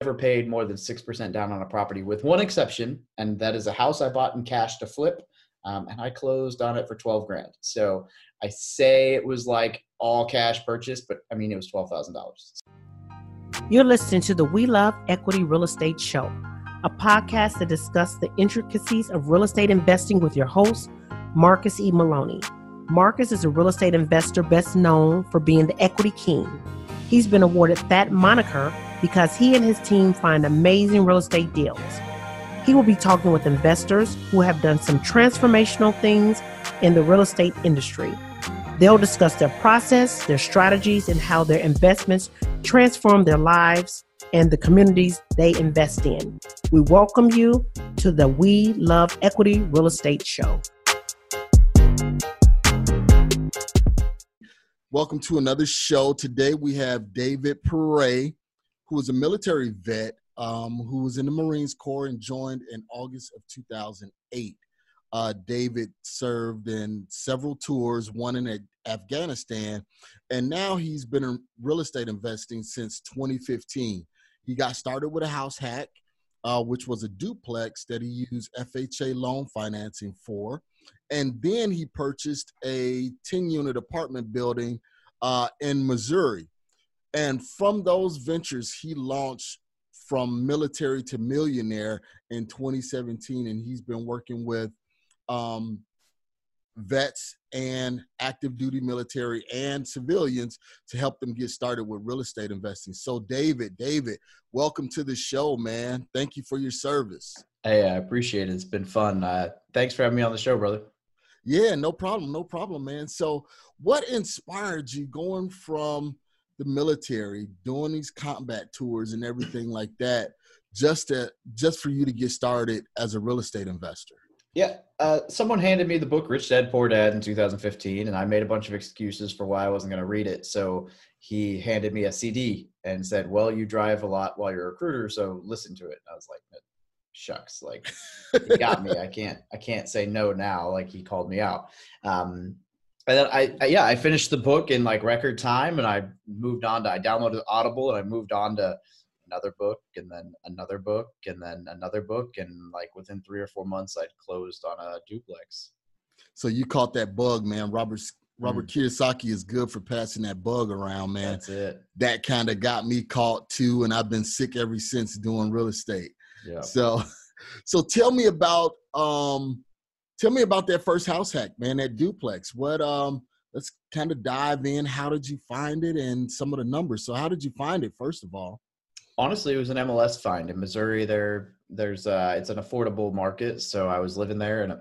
never paid more than 6% down on a property with one exception, and that is a house I bought in cash to flip. Um, and I closed on it for 12 grand. So I say it was like all cash purchase, but I mean, it was $12,000. You're listening to the We Love Equity Real Estate Show, a podcast that discusses the intricacies of real estate investing with your host, Marcus E. Maloney. Marcus is a real estate investor best known for being the equity king. He's been awarded that moniker because he and his team find amazing real estate deals. He will be talking with investors who have done some transformational things in the real estate industry. They'll discuss their process, their strategies, and how their investments transform their lives and the communities they invest in. We welcome you to the We Love Equity Real Estate Show. Welcome to another show. Today we have David Pere, who is a military vet um, who was in the Marines Corps and joined in August of 2008. Uh, David served in several tours, one in Afghanistan, and now he's been in real estate investing since 2015. He got started with a house hack, uh, which was a duplex that he used FHA loan financing for and then he purchased a 10 unit apartment building uh, in Missouri. And from those ventures, he launched from military to millionaire in 2017. And he's been working with um, vets and active duty military and civilians to help them get started with real estate investing. So, David, David, welcome to the show, man. Thank you for your service. Hey, I appreciate it. It's been fun. Uh, thanks for having me on the show, brother. Yeah, no problem, no problem, man. So, what inspired you going from the military, doing these combat tours and everything like that, just to just for you to get started as a real estate investor? Yeah, uh, someone handed me the book Rich Dad Poor Dad in 2015, and I made a bunch of excuses for why I wasn't going to read it. So he handed me a CD and said, "Well, you drive a lot while you're a recruiter, so listen to it." And I was like, shucks, like he got me. I can't I can't say no now. Like he called me out. Um, and then I, I, yeah I finished the book in like record time, and I moved on to I downloaded Audible, and I moved on to another book, and then another book, and then another book, and like within three or four months, I'd closed on a duplex. So you caught that bug, man. Robert Robert mm. Kiyosaki is good for passing that bug around, man. That's it. That kind of got me caught too, and I've been sick ever since doing real estate. Yeah. So, so tell me about um, tell me about that first house hack, man. That duplex. What um, let's kind of dive in. How did you find it, and some of the numbers. So, how did you find it? First of all, honestly, it was an MLS find in Missouri. There, there's uh, it's an affordable market. So I was living there, and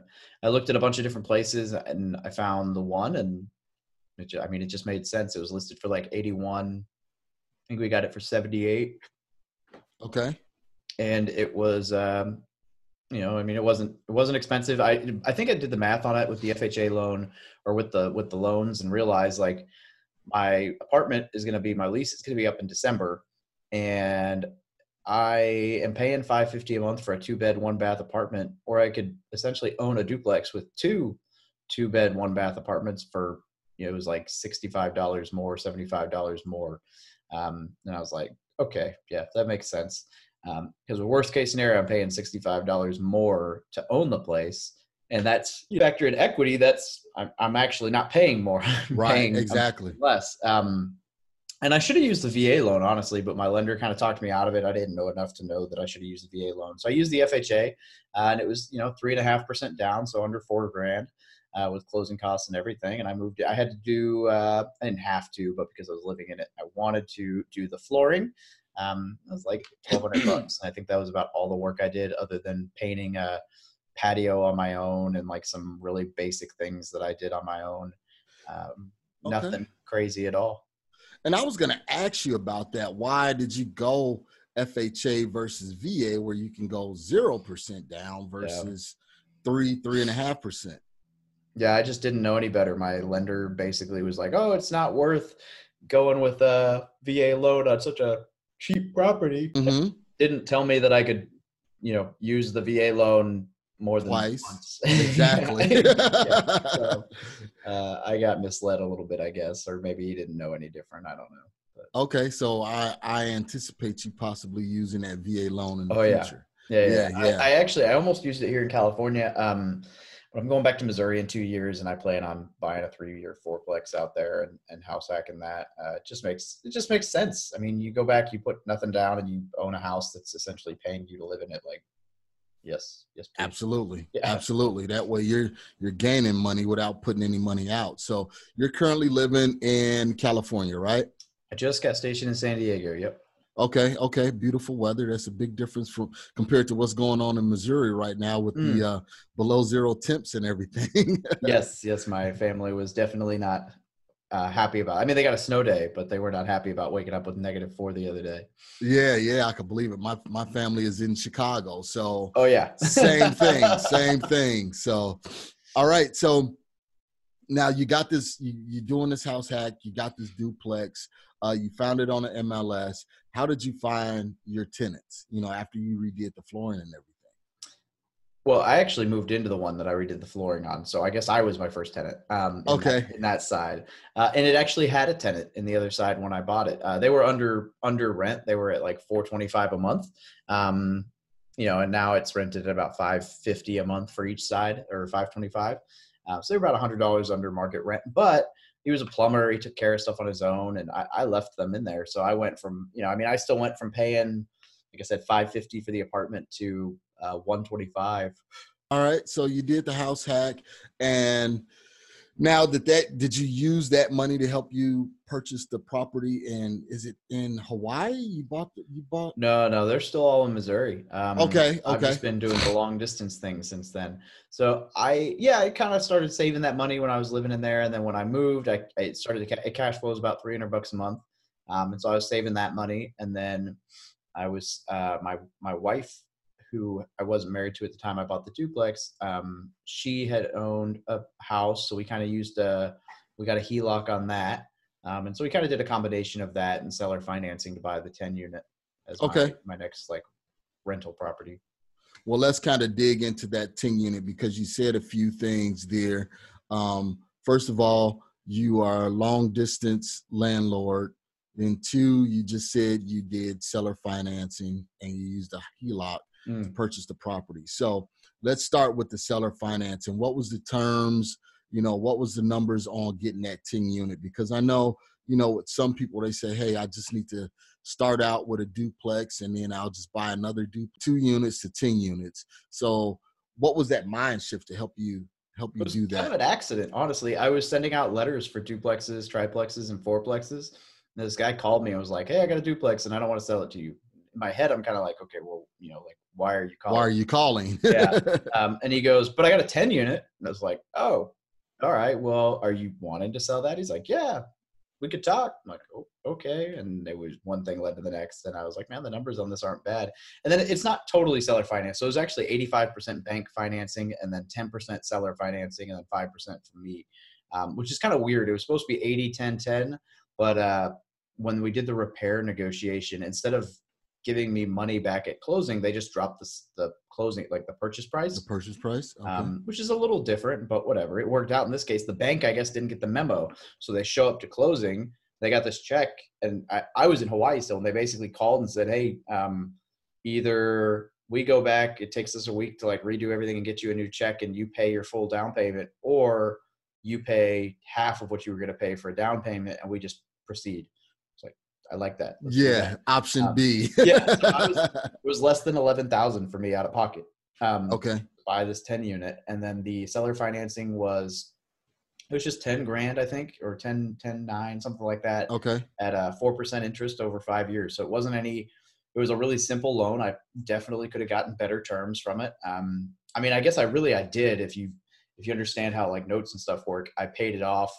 I looked at a bunch of different places, and I found the one, and it, I mean, it just made sense. It was listed for like 81. I think we got it for 78. Okay and it was um, you know i mean it wasn't it wasn't expensive. I i think i did the math on it with the fha loan or with the with the loans and realized like my apartment is going to be my lease is going to be up in december and i am paying 550 a month for a two bed one bath apartment or i could essentially own a duplex with two two bed one bath apartments for you know it was like $65 more $75 more. Um, and i was like okay yeah that makes sense because um, the worst case scenario, I'm paying $65 more to own the place. And that's you factor in equity. That's I'm, I'm actually not paying more. right. Paying, exactly. less. Um, and I should have used the VA loan, honestly, but my lender kind of talked me out of it. I didn't know enough to know that I should have used the VA loan. So I used the FHA, uh, and it was, you know, three and a half percent down, so under four grand uh, with closing costs and everything. And I moved, I had to do, uh, I didn't have to, but because I was living in it, I wanted to do the flooring. Um, it was like 1200 bucks. I think that was about all the work I did other than painting a patio on my own and like some really basic things that I did on my own. Um, okay. Nothing crazy at all. And I was going to ask you about that. Why did you go FHA versus VA where you can go 0% down versus yeah. three, three and a half percent? Yeah, I just didn't know any better. My lender basically was like, "Oh, it's not worth going with a VA loan on such a cheap property. Mm-hmm. Didn't tell me that I could, you know, use the VA loan more than twice. Once. Exactly. yeah, so, uh, I got misled a little bit, I guess, or maybe he didn't know any different. I don't know. But. Okay, so I I anticipate you possibly using that VA loan in the Oh, future. Yeah, yeah. Yeah, yeah. I, I actually I almost used it here in California. Um, I'm going back to Missouri in two years, and I plan on buying a three-year fourplex out there and, and house hacking that. Uh, it just makes it just makes sense. I mean, you go back, you put nothing down, and you own a house that's essentially paying you to live in it. Like, yes, yes, please. Absolutely, Yeah. absolutely. That way you're you're gaining money without putting any money out. So you're currently living in California, right? I just got stationed in San Diego. Yep. Okay, okay, beautiful weather. That's a big difference from compared to what's going on in Missouri right now with Mm. the uh, below zero temps and everything. yes, yes. My family was definitely not uh, happy about. I mean, they got a snow day, but they were not happy about waking up with negative four the other day. yeah, yeah, I can believe it. My my family is in Chicago, so Oh yeah, same thing, same thing. So, all right. So now you got this. You, you're doing this house hack. You got this duplex. Uh, you found it on the MLS. How did you find your tenants? You know, after you redid the flooring and everything. Well, I actually moved into the one that I redid the flooring on, so I guess I was my first tenant. Um, in Okay. that, in that side, uh, and it actually had a tenant in the other side when I bought it. Uh, they were under under rent; they were at like four twenty five a month. Um, you know, and now it's rented at about five fifty a month for each side, or five twenty five. Uh, so they're about a hundred dollars under market rent, but he was a plumber. He took care of stuff on his own, and I, I left them in there. So I went from, you know, I mean, I still went from paying, like I said, five fifty for the apartment to uh, one twenty five. All right. So you did the house hack, and now that that did you use that money to help you purchase the property? And is it in Hawaii? You bought the, you bought. No, no, they're still all in Missouri. Um, Okay, I've just been doing the long distance thing since then. So I, yeah, I kind of started saving that money when I was living in there, and then when I moved, I, I started to ca- it cash flows about three hundred bucks a month, um, and so I was saving that money, and then I was uh, my my wife, who I wasn't married to at the time I bought the duplex. Um, she had owned a house, so we kind of used a we got a HELOC on that. Um, and so we kind of did a combination of that and seller financing to buy the 10 unit as my- my, next like rental property. Well, let's kind of dig into that 10 unit because you said a few things there. Um, first of all, you are a long distance landlord. Then, two, you just said you did seller financing and you used a HELOC to Mm. purchase the property. So, let's start with the seller financing. What was the terms? You know, what was the numbers on getting that 10 unit? Because I know, you know, with some people, they say, hey, I just need to start out with a duplex and then I'll just buy another du- two units to 10 units. So what was that mind shift to help you help It you was do kind of that? an accident, honestly. I was sending out letters for duplexes, triplexes, and fourplexes. And this guy called me and was like, "Hey, I got a duplex and I don't want to sell it to you." My head, I'm kind of like, "Okay, well, you know, like, why are you calling?" Why are you calling? Yeah. Um, and he goes, "But I got a 10 unit." And I was like, "Oh, all right. Well, are you wanting to sell that?" He's like, "Yeah, we could talk." I'm like, oh, "Okay." And it was one thing led to the next, and I was like, "Man, the numbers on this aren't bad." And then it's not totally seller finance, so it was actually 85% bank financing, and then 10% seller financing, and then 5% from me, um, which is kind of weird. It was supposed to be 80, 10, 10, but uh, when we did the repair negotiation, instead of giving me money back at closing, they just dropped the, the closing, like the purchase price the purchase price? Okay. um, which is a little different, but whatever. It worked out in this case. The bank, I guess, didn't get the memo. So they show up to closing. They got this check, and I, I was in Hawaii still, and they basically called and said, Hey, um, either we go back, it takes us a week to like redo everything and get you a new check, and you pay your full down payment, or you pay half of what you were going to pay for a down payment, and we just proceed. I like that. Let's yeah, that. option Um, B. yeah, so was- It was less than 11,000 for me out of pocket. Um, okay. buy this 10 unit and then the seller financing was it was just 10 grand i think or 10 10 9 something like that Okay. at a 4% interest over five years so it wasn't any it was a really simple loan i definitely could have gotten better terms from it um, i mean i guess i really i did if you if you understand how like notes and stuff work i paid it off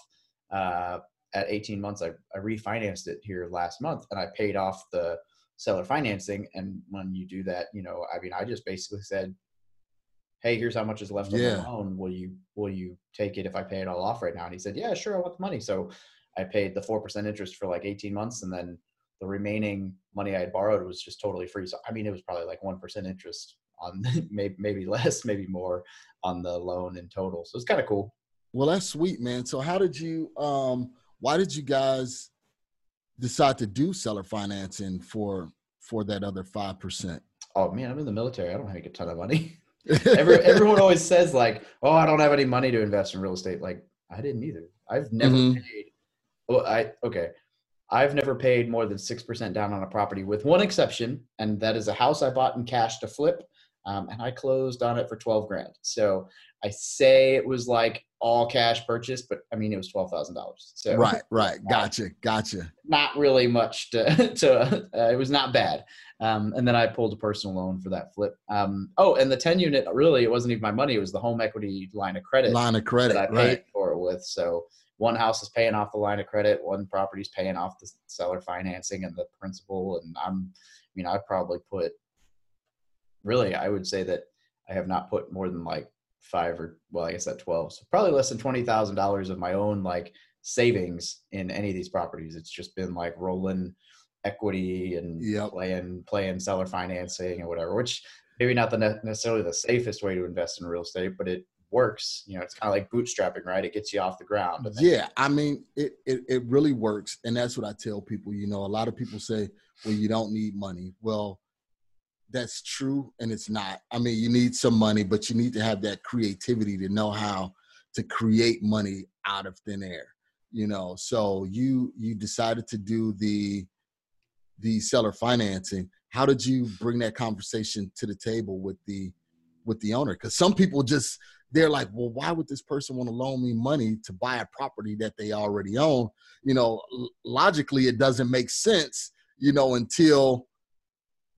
uh, at 18 months I, I refinanced it here last month and i paid off the seller financing and when you do that you know i mean i just basically said hey here's how much is left on Yeah. the loan. Will you will you take it if i pay it all off right now? And he said yeah sure i want the money. So i paid the 4% interest for like 18 months and then the remaining money i had borrowed was just totally free. So i mean it was probably like 1% interest on maybe maybe less maybe more on the loan in total. So it's kind of cool. Well, that's sweet, man. So how did you um why did you guys decide to do seller financing for for that other five percent? Oh man, I'm in the military. I don't make a ton of money. Every, everyone always says like, "Oh, I don't have any money to invest in real estate." Like, I didn't either. I've never Mhm. paid. Well, I okay. I've never paid more than six percent down on a property, with one exception, and that is a house I bought in cash to flip, um, and I closed on it for twelve grand. So I say it was like all cash purchase, but I mean it was twelve thousand dollars. So Right, right. Gotcha, gotcha. not really much to to. Uh, it was not bad. Um, and then I pulled a personal loan for that flip. Um, oh, and the ten unit really it wasn't even my money; it was the home equity line of credit Line of credit, that I paid right? for it with. So one house is paying off the line of credit, one property's paying off the seller financing and the principal. And I'm, I mean, I probably put. Really, I would say that I have not put more than like five or well, I guess that twelve. So probably less than twenty thousand dollars of my own like savings in any of these properties. It's just been like rolling equity and Yep. playing playing seller financing and whatever. Which maybe not the ne- necessarily the safest way to invest in real estate, but it works. You know, it's kind of like bootstrapping, right? It gets you off the ground. Yeah, I mean, it, it it really works, and that's what I tell people. You know, a lot of people say, "Well, you don't need money." Well, that's true, and it's not. I mean, you need some money, but you need to have that creativity to know how to create money out of thin air. You know, so you you decided to do the the seller financing. How did you bring that conversation to the table with the with the owner? Because some people just they're like, well, why would this person want to loan me money to buy a property that they already own? You know, logically, it doesn't make sense, you know, until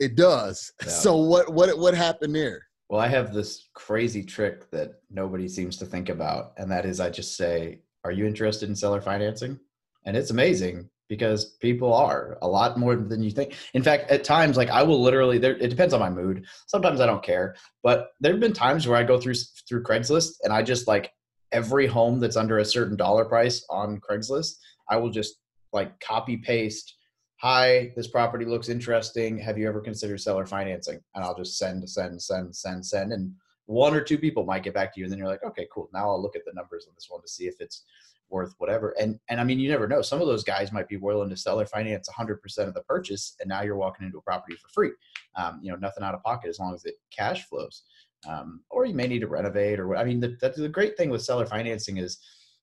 it does. Yeah. So what what what happened there? Well, I have this crazy trick that nobody seems to think about, and that is I just say, Are you interested in seller financing? And it's amazing because people are a lot more than you think. In fact, at times, like I will literally, there, it depends on my mood. Sometimes I don't care, but there have been times where I go through through Craigslist and I just like every home that's under a certain dollar price on Craigslist, I will just like copy paste. Hi, this property looks interesting. Have you ever considered seller financing? And I'll just send, send, send, send, send, and one or two people might get back to you, and then you're like, okay, cool. Now I'll look at the numbers on this one to see if it's worth whatever. And and I mean, you never know. Some of those guys might be willing to seller finance 100% of the purchase, and now you're walking into a property for free. Um, you know, nothing out of pocket as long as it cash flows. Um, or you may need to renovate, or what. I mean, the, that's the great thing with seller financing is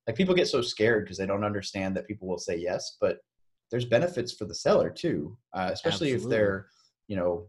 like people get so scared because they don't understand that people will say yes, but there's benefits for the seller too, uh, especially Absolutely. if they're, you know,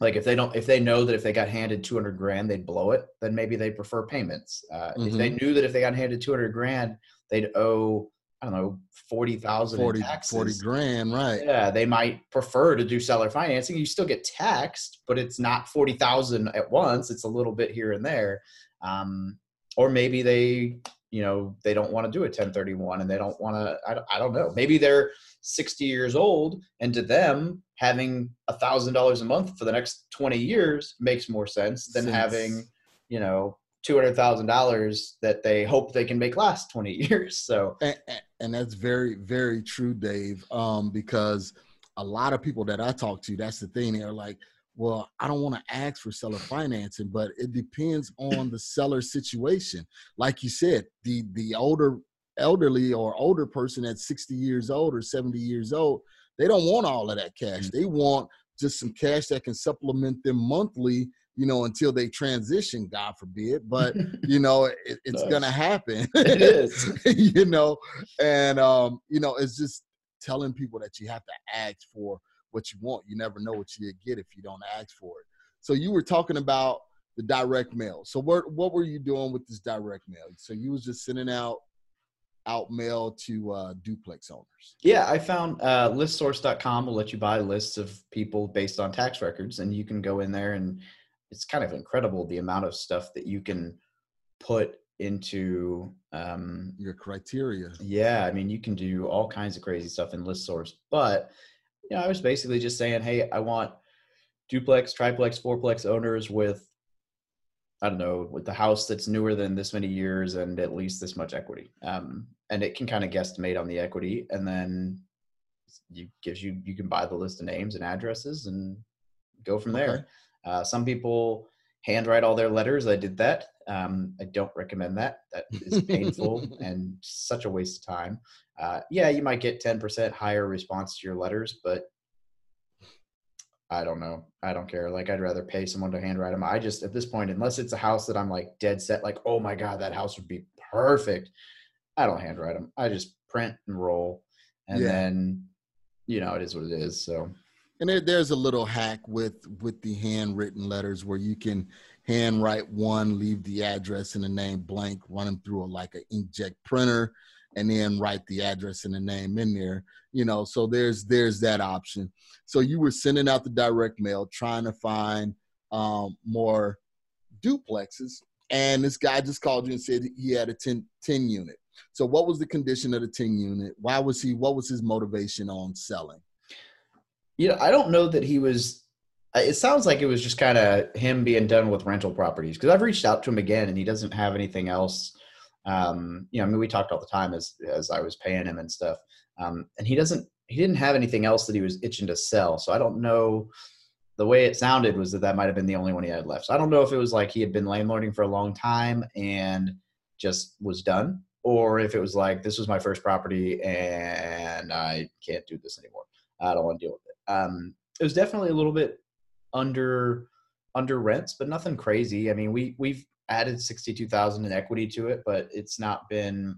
like if they don't, if they know that if they got handed 200 grand, they'd blow it, then maybe they prefer payments. Uh, If they knew that if they got handed 200 grand, they'd owe, I don't know, 40,000 in 40, taxes. 40 grand, right? Yeah, they might prefer to do seller financing. You still get taxed, but it's not forty thousand at once. It's a little bit here and there, um, or maybe they, you know, they don't want to do a ten thirty one, and they don't want to. I don't, I don't know. Maybe they're sixty years old, and to them, having a thousand dollars a month for the next twenty years makes more sense than Sense. having, you know, two hundred thousand dollars that they hope they can make last twenty years. So and- and that's very very true dave um, because a lot of people that i talk to that's the thing they're like well i don't want to ask for seller financing but it depends on the seller situation like you said the the older elderly or older person at 60 years old or 70 years old they don't want all of that cash they want just some cash that can supplement them monthly you know until they transition god forbid but you know it, it's Nice. gonna happen it is. you know and um you know it's just telling people that you have to ask for what you want. You never know what you get if you don't ask for it. So you were talking about the direct mail. So what what were you doing with this direct mail? So you was just sending out out mail to uh duplex owners. Yeah, I found uh, listsource.com will let you buy lists of people based on tax records, and you can go in there, and it's kind of incredible the amount of stuff that you can put into. Um, your criteria. Yeah, I mean, you can do all kinds of crazy stuff in ListSource, but you know, I was basically just saying, hey, I want duplex, triplex, fourplex owners with. I don't know, with the house that's newer than this many years and at least this much equity. Um, and it can kind of guesstimate on the equity and then you gives you you can buy the list of names and addresses and go from there. Okay. Uh, some people handwrite all their letters. I did that. Um, I don't recommend that. That is painful and such a waste of time. Uh, yeah, you might get 10% higher response to your letters, but I don't know. I don't care. Like, I'd rather pay someone to handwrite them. I just, at this point, unless it's a house that I'm like dead set, like, oh my God, that house would be perfect. I don't handwrite them. I just print and roll. And yeah. then, you know, it is what it is. So, and there, there's a little hack with with the handwritten letters where you can handwrite one, leave the address and the name blank, run them through a like an inkjet printer, and then write the address and the name in there. You know, so there's there's that option. So you were sending out the direct mail, trying to find um, more duplexes, and this guy just called you and said he had a 10, 10 unit. So what was the condition of the 10 unit? Why was he? What was his motivation on selling? You know, I don't know that he was. It sounds like it was just kind of him being done with rental properties because I've reached out to him again and he doesn't have anything else. Um, you know, I mean, we talked all the time as as I was paying him and stuff, um, and he doesn't. He didn't have anything else that he was itching to sell. So I don't know. The way it sounded was that that might have been the only one he had left. So I don't know if it was like he had been landlording for a long time and just was done, or if it was like this was my first property and I can't do this anymore. I don't want to deal with it. Um, it was definitely a little bit under under rents, but nothing crazy. I mean, we we've added sixty two thousand in equity to it, but it's not been.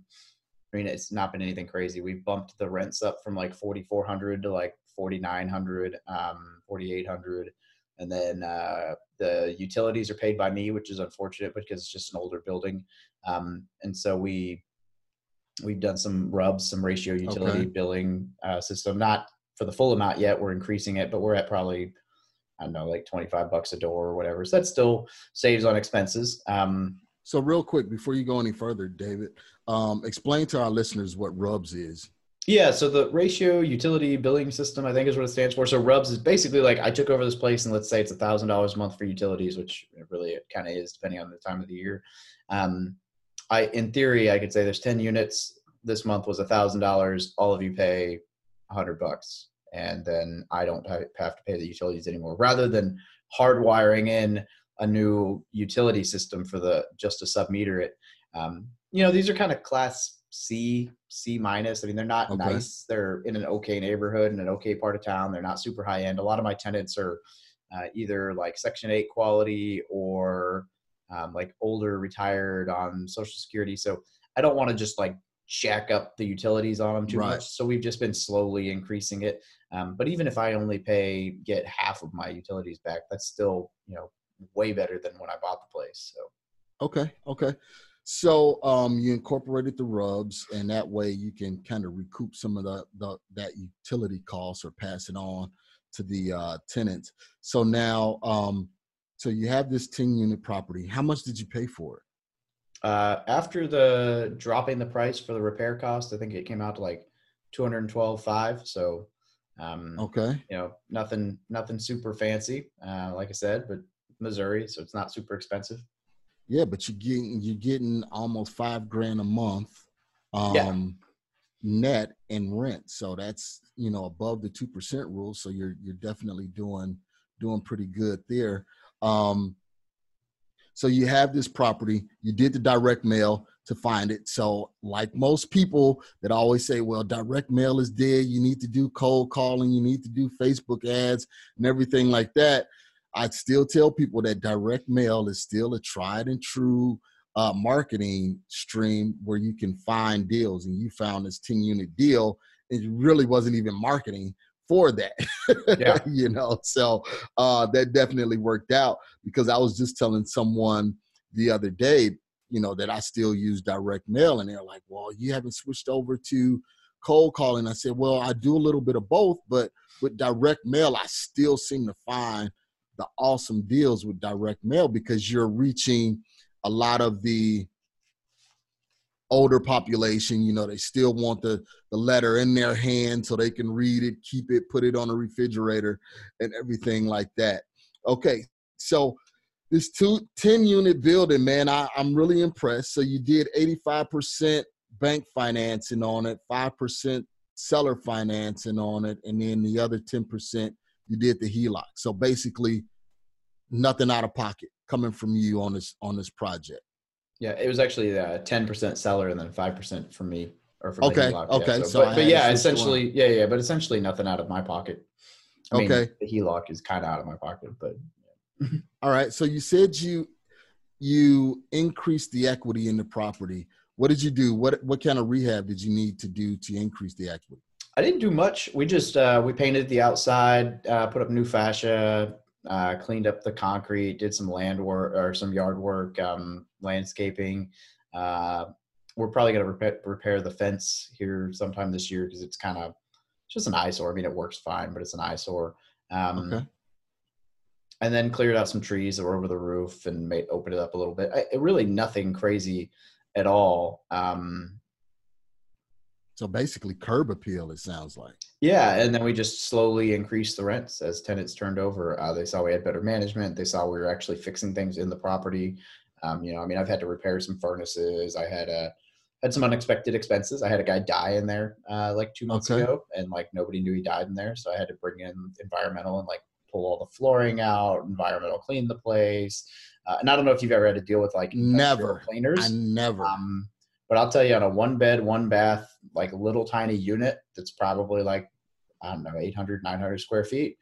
I mean, it's not been anything crazy. We've bumped the rents up from like forty four hundred to like forty nine hundred, um, forty eight hundred, and then uh, the utilities are paid by me, which is unfortunate because it's just an older building, um, and so we we've done some RUBS, some ratio utility okay. billing uh, system, not for the full amount yet. We're increasing it, but we're at probably I don't know, like 25 bucks a door or whatever. So that still saves on expenses. Um, so real quick, before you go any further, David, um, explain to our listeners what RUBS is. Yeah, so the ratio utility billing system, I think is what it stands for. So RUBS is basically like I took over this place and let's say it's a thousand dollars a month for utilities, which really it kind of is depending on the time of the year. Um, I, in theory, I could say there's 10 units. This month was a thousand dollars. All of you pay a hundred bucks and then I don't have to pay the utilities anymore. Rather than hardwiring in a new utility system for the just to submeter it. Um, you know, these are kind of class C, C minus. I mean, they're not okay. nice. They're in an okay neighborhood in an okay part of town. They're not super high end. A lot of my tenants are uh, either like Section Eight quality or um, like older, retired on Social Security. So I don't want to just like shack up the utilities on them too right. much. So we've just been slowly increasing it. Um, but even if I only pay get half of my utilities back, that's still you know way better than when I bought the place. So okay, okay. So um, you incorporated the RUBS, and that way you can kind of recoup some of the, the that utility costs or pass it on to the uh, tenants. So now, um, so you have this ten unit property. How much did you pay for it? Uh, after the dropping the price for the repair cost, I think it came out to like two hundred twelve five. So um, okay. You know, nothing, nothing super fancy, uh, like I said, but Missouri, so it's not super expensive. Yeah, but you're getting you're getting almost five grand a month, um, yeah. net in rent. So that's you know above the two percent rule. So you're you're definitely doing doing pretty good there. Um, so you have this property. You did the direct mail to find it. So, like most people that always say, well, direct mail is dead, you need to do cold calling, you need to do Facebook ads and everything like that. I'd still tell people that direct mail is still a tried and true uh, marketing stream where you can find deals. And you found this 10 unit deal, it really wasn't even marketing for that. Yeah. you know, so uh, that definitely worked out because I was just telling someone the other day you know, that I still use direct mail. And they're like, well, you haven't switched over to cold calling. I said, well, I do a little bit of both, but with direct mail, I still seem to find the awesome deals with direct mail because you're reaching a lot of the older population you know they still want the the letter in their hand so they can read it keep it put it on a refrigerator and everything like that okay so this two, 10 unit building, man, I, I'm really impressed. So you did 85% bank financing on it, 5% seller financing on it, and then the other 10% you did the HELOC. So basically, nothing out of pocket coming from you on this on this project? Yeah, it was actually uh, ten percent seller and then five percent for me or for Okay, HELOC. okay, Yeah, so but, but yeah, essentially, yeah, yeah, but essentially nothing out of my pocket. I mean, Okay. the HELOC is kind of out of my pocket, but All right. So you said you you increased the equity in the property. What did you do? What what kind of rehab did you need to do to increase the equity? I didn't do much. We just uh, we painted the outside, uh, put up new fascia, uh, cleaned up the concrete, did some land work or some yard work, um, landscaping. Uh, we're probably gonna repair, repair the fence here sometime this year because it's kind of just an eyesore. I mean, it works fine, but it's an eyesore. Um, Okay. And then cleared out some trees that were over the roof and made opened it up a little bit. I, it really nothing crazy at all. Um, So basically, curb appeal. It sounds like. Yeah, and then we just slowly increased the rents as tenants turned over. Uh, they saw we had better management. They saw we were actually fixing things in the property. Um, you know, I mean, I've had to repair some furnaces. I had a had some unexpected expenses. I had a guy die in there uh, like two months Okay. ago, and like nobody knew he died in there, so I had to bring in environmental and like pull all the flooring out, environmental clean the place. Uh, and I don't know if you've ever had to deal with like Never. cleaners. I never. Um, but I'll tell you, on a one bed, one bath, like a little tiny unit that's probably like, I don't know, 800, 900 square feet,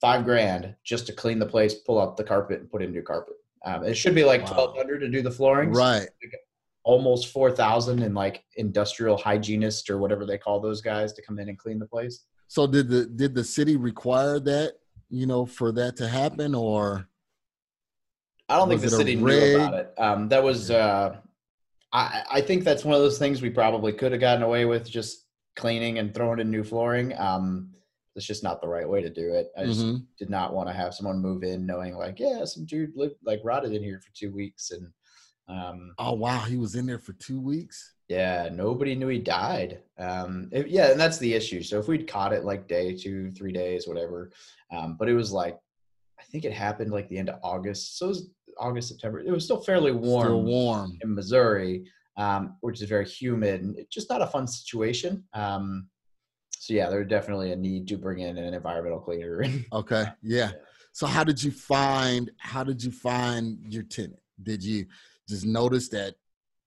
five grand just to clean the place, pull out the carpet, and put in new carpet. Um, it should be like Wow. 1200 to do the flooring. right. Almost 4000 in like industrial hygienist or whatever they call those guys to come in and clean the place. So did the did the city require that? You know, for that to happen, or I don't think the city knew about it. Um, that was, uh, I, I think that's one of those things we probably could have gotten away with just cleaning and throwing in new flooring. Um, it's just not the right way to do it. I just Mhm. did not want to have someone move in knowing like, yeah, some dude lived like rotted in here for two weeks. And, um, oh wow, he was in there for two weeks. yeah, nobody knew he died. Um, if- yeah, and that's the issue. So if we'd caught it like day two, three days, whatever, um, but it was like, I think it happened like the end of August. So it was August, September. It was still fairly warm Still warm. in Missouri, um, which is very humid and it's just not a fun situation. Um, so yeah, there's definitely a need to bring in an environmental cleaner. Okay. Yeah. So how did you find how did you find your tenant? Did you just notice that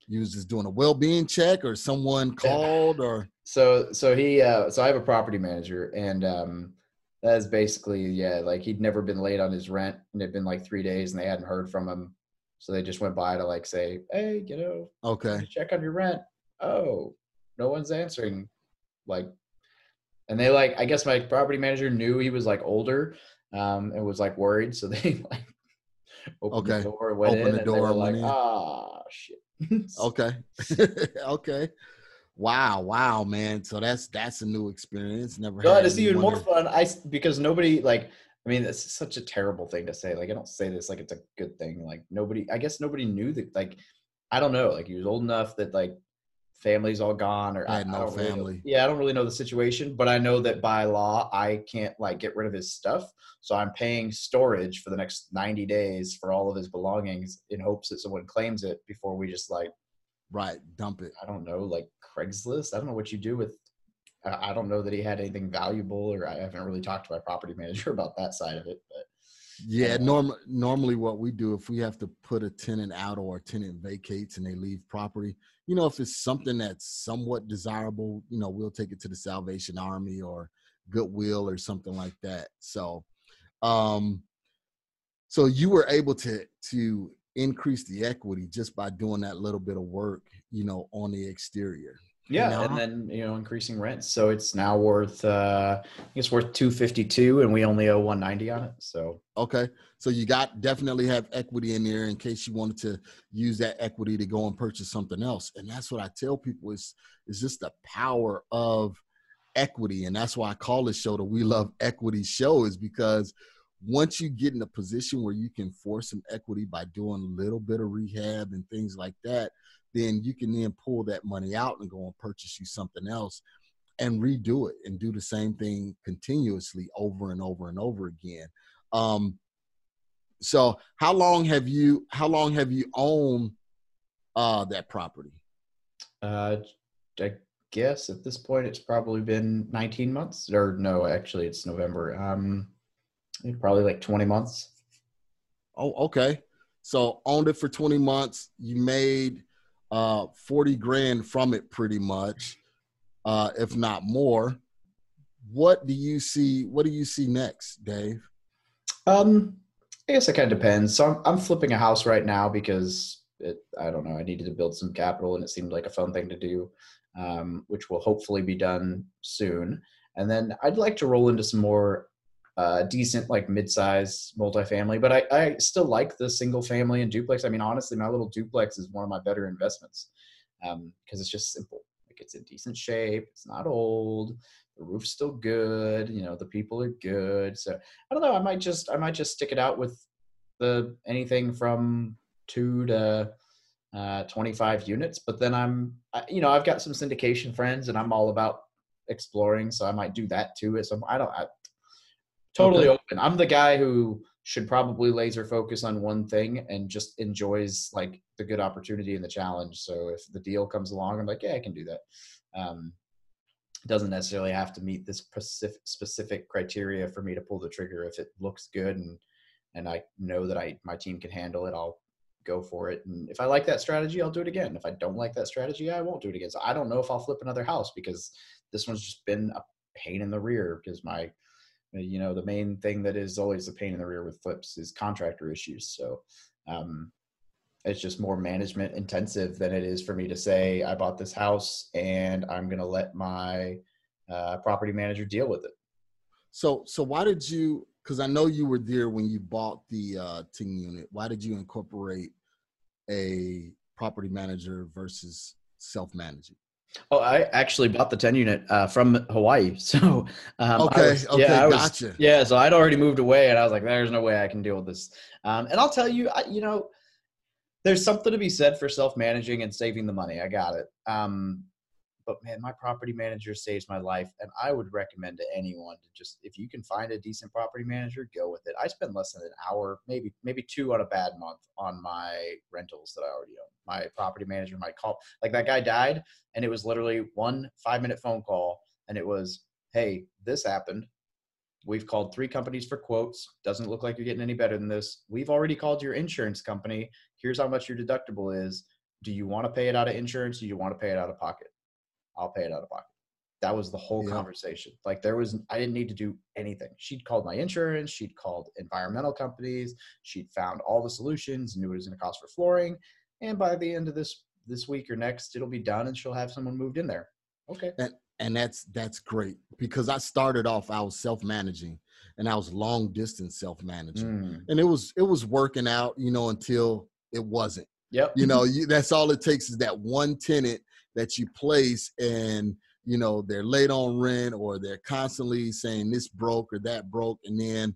you was just doing a well-being check or someone called or so so he uh, so I have a property manager and um, that is basically yeah like he'd never been late on his rent and it'd been like three days and they hadn't heard from him. So they just went by to like say, hey, you know, okay. check on your rent. Oh, no one's answering. Like, and they like, I guess my property manager knew he was like older, um, and was like worried. So they like opened Okay. the door, went Opened in, the and door they were and like, ah, shit. Okay. okay. Wow, wow, man. So that's that's a new experience. Never had it's even more fun. I because nobody like. I mean, it's such a terrible thing to say. Like, I don't say this like it's a good thing. Like, nobody. I guess nobody knew that. Like, I don't know. Like, he was old enough that like family's all gone, or I, Had no really know- family. yeah, I don't really know the situation, but I know that by law I can't like get rid of his stuff. So I'm paying storage for the next 90 days for all of his belongings in hopes that someone claims it before we just like Right, dump it. I don't know, like Craigslist. I don't know what you do with. I don't know that he had anything valuable, or I haven't really talked to my property manager about that side of it. But Yeah, Uh, norm normally what we do if we have to put a tenant out or a tenant vacates and they leave property, you know, if it's something that's somewhat desirable, you know, we'll take it to the Salvation Army or Goodwill or something like that. So, um, so you were able to to increase the equity just by doing that little bit of work, you know, on the exterior. yeah, now- and then you know increasing rents, so it's now worth. uh I think it's worth 252, and we only owe 190 on it. So Okay. So you got definitely have equity in there in case you wanted to use that equity to go and purchase something else. And that's what I tell people is is just the power of equity. And that's why I call this show the We Love Equity Show, is because once you get in a position where you can force some equity by doing a little bit of rehab and things like that, then you can then pull that money out and go and purchase you something else and redo it and do the same thing continuously over and over and over again. Um, so how long have you how long have you owned uh that property? uh I guess at this point it's probably been 19 months, or no, actually it's November. Um, probably like 20 months. Oh, okay. So owned it for 20 months. You made uh, 40 grand from it pretty much, uh, if not more. What do you see? What do you see next, Dave? Um, I guess it kind of depends. So I'm, I'm flipping a house right now because it, I don't know, I needed to build some capital and it seemed like a fun thing to do, um, which will hopefully be done soon. And then I'd like to roll into some more uh, decent, like mid-size multifamily, but I, I still like the single family and duplex. I mean, honestly, my little duplex is one of my better investments because um, it's just simple. Like it's in decent shape. It's not old. The roof's still good. You know, the people are good. So I don't know. I might just I might just stick it out with the anything from two to uh, 25 units. But then I'm, you know, I've got some syndication friends, and I'm all about exploring, so I might do that too. So I don't, I, totally okay. open. I'm the guy who should probably laser focus on one thing and just enjoys like the good opportunity and the challenge. So if the deal comes along, I'm like, yeah, I can do that. Um, it doesn't necessarily have to meet this specific specific criteria for me to pull the trigger. If it looks good and and I know that I my team can handle it, I'll go for it. And if I like that strategy, I'll do it again. If I don't like that strategy, I won't do it again. So I don't know if I'll flip another house because this one's just been a pain in the rear because my you know the main thing that is always a pain in the rear with flips is contractor issues so um, it's just more management intensive than it is for me to say i bought this house and i'm going to let my uh, property manager deal with it. So so why did you because i know you were there when you bought the uh, ting unit why did you incorporate a property manager versus self-managing Oh, I actually bought the 10 unit uh, from Hawaii. So, um, okay, was, okay, yeah, I was, gotcha. Yeah, so I'd already moved away and I was like, there's no way I can deal with this. Um, and I'll tell you, I, you know, there's something to be said for self managing and saving the money. I got it. Um, but man, my property manager saves my life, and I would recommend to anyone to just if you can find a decent property manager, go with it. I spend less than an hour, maybe maybe two on a bad month on my rentals that I already own. My property manager might call, like that guy died, and it was literally one five minute phone call, and it was, hey, this happened. We've called three companies for quotes. Doesn't look like you're getting any better than this. We've already called your insurance company. Here's how much your deductible is. Do you want to pay it out of insurance? Do you want to pay it out of pocket? I'll pay it out of pocket. That was the whole yeah. conversation. Like there was, I didn't need to do anything. She'd called my insurance. She'd called environmental companies. She'd found all the solutions, knew what it was going to cost for flooring. And by the end of this this week or next, it'll be done, and she'll have someone moved in there. Okay. And, and that's that's great because I started off I was self managing and I was long distance self managing, mm. and it was it was working out, you know, until it wasn't. Yep. You know, you, that's all it takes is that one tenant that you place and you know they're late on rent or they're constantly saying this broke or that broke. And then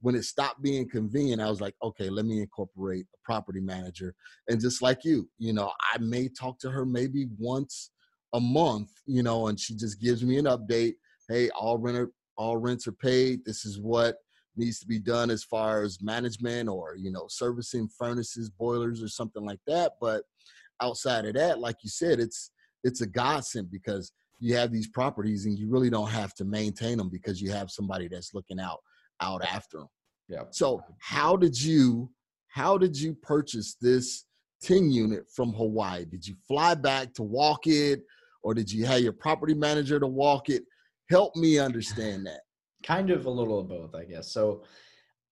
when it stopped being convenient i was like okay let me incorporate a property manager. And just like you you know i may talk to her maybe once a month you know and she just gives me an update. Hey all renter all rents are paid. This is what needs to be done as far as management or you know servicing furnaces boilers or something like that. But outside of that, like you said, it's it's a godsend because you have these properties and you really don't have to maintain them because you have somebody that's looking out out after them. Yeah. So how did you how did you purchase this Ting unit from Hawaii? Did you fly back to walk it or did you have your property manager to walk it? Help me understand that. Kind of a little of both, I guess. So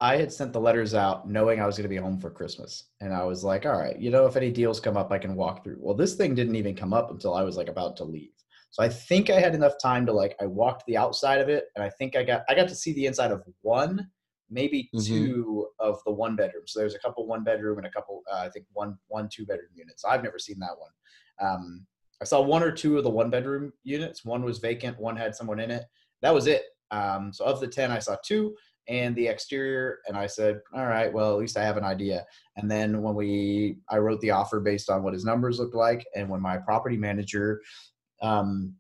I had sent the letters out knowing I was going to be home for Christmas. And I was like, all right, you know, if any deals come up, I can walk through. Well, this thing didn't even come up until I was like about to leave. So I think I had enough time to like, I walked the outside of it and I think I got, I got to see the inside of one, maybe mm-hmm. two of the one bedroom. So there's a couple one bedroom and a couple, uh, I think one, one, two bedroom units. I've never seen that one. Um, I saw one or two of the one bedroom units. One was vacant. One had someone in it. That was it. Um, so of the 10, I saw two and the exterior and i said all right well at least i have an idea. And then when we i wrote the offer based on what his numbers looked like and when my property manager um,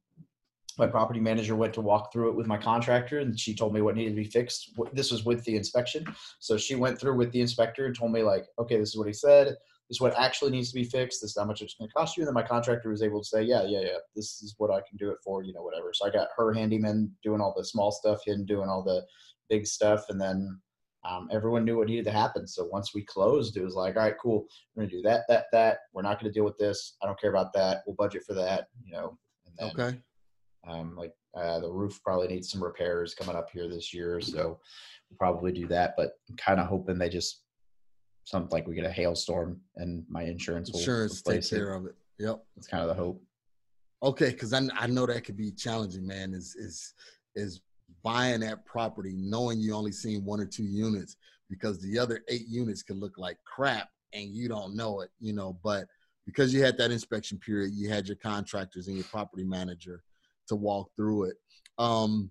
my property manager went to walk through it with my contractor and she told me what needed to be fixed this was with the inspection. So she went through with the inspector and told me like okay this is what he said. This is what actually needs to be fixed. This is how much it's going to cost you. And then my contractor was able to say yeah yeah yeah this is what i can do it for you know whatever. So i got her handyman doing all the small stuff him doing all the big stuff, and then um, everyone knew what needed to happen. So once we closed, it was like, all right, cool. We're gonna do that, that, that. We're not gonna deal with this. I don't care about that. We'll budget for that. You know. And then, Okay. Um, like uh, the roof probably needs some repairs coming up here this year, so we'll probably do that. But I'm kind of hoping they just something like we get a hailstorm and my insurance will Insurance take replace it. care of it. Yep. That's kind of the hope. Okay, because I I know that could be challenging, man. Is is is buying that property knowing you only seen one or two units because the other eight units could look like crap and you don't know it, you know. But because you had that inspection period, you had your contractors and your property manager to walk through it. Um,